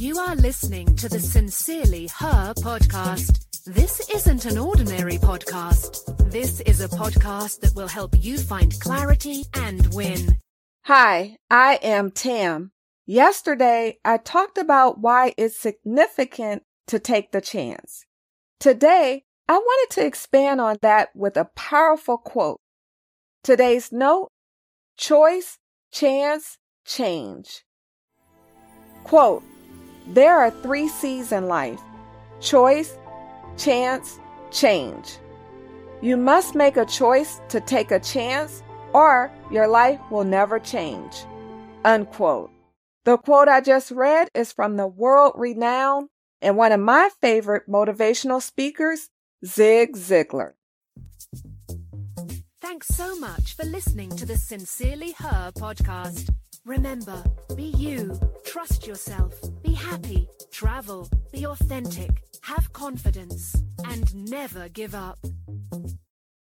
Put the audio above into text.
You are listening to the Sincerely Her podcast. This isn't an ordinary podcast. This is a podcast that will help you find clarity and win. Hi, I am Tam. Yesterday, I talked about why it's significant to take the chance. Today, I wanted to expand on that with a powerful quote. Today's note choice, chance, change. Quote There are three C's in life choice, chance, change. You must make a choice to take a chance, or your life will never change. Unquote. The quote I just read is from the world renowned and one of my favorite motivational speakers, Zig Ziglar. Thanks so much for listening to the Sincerely Her podcast. Remember, be you, trust yourself, happy, travel, be authentic, have confidence, and never give up.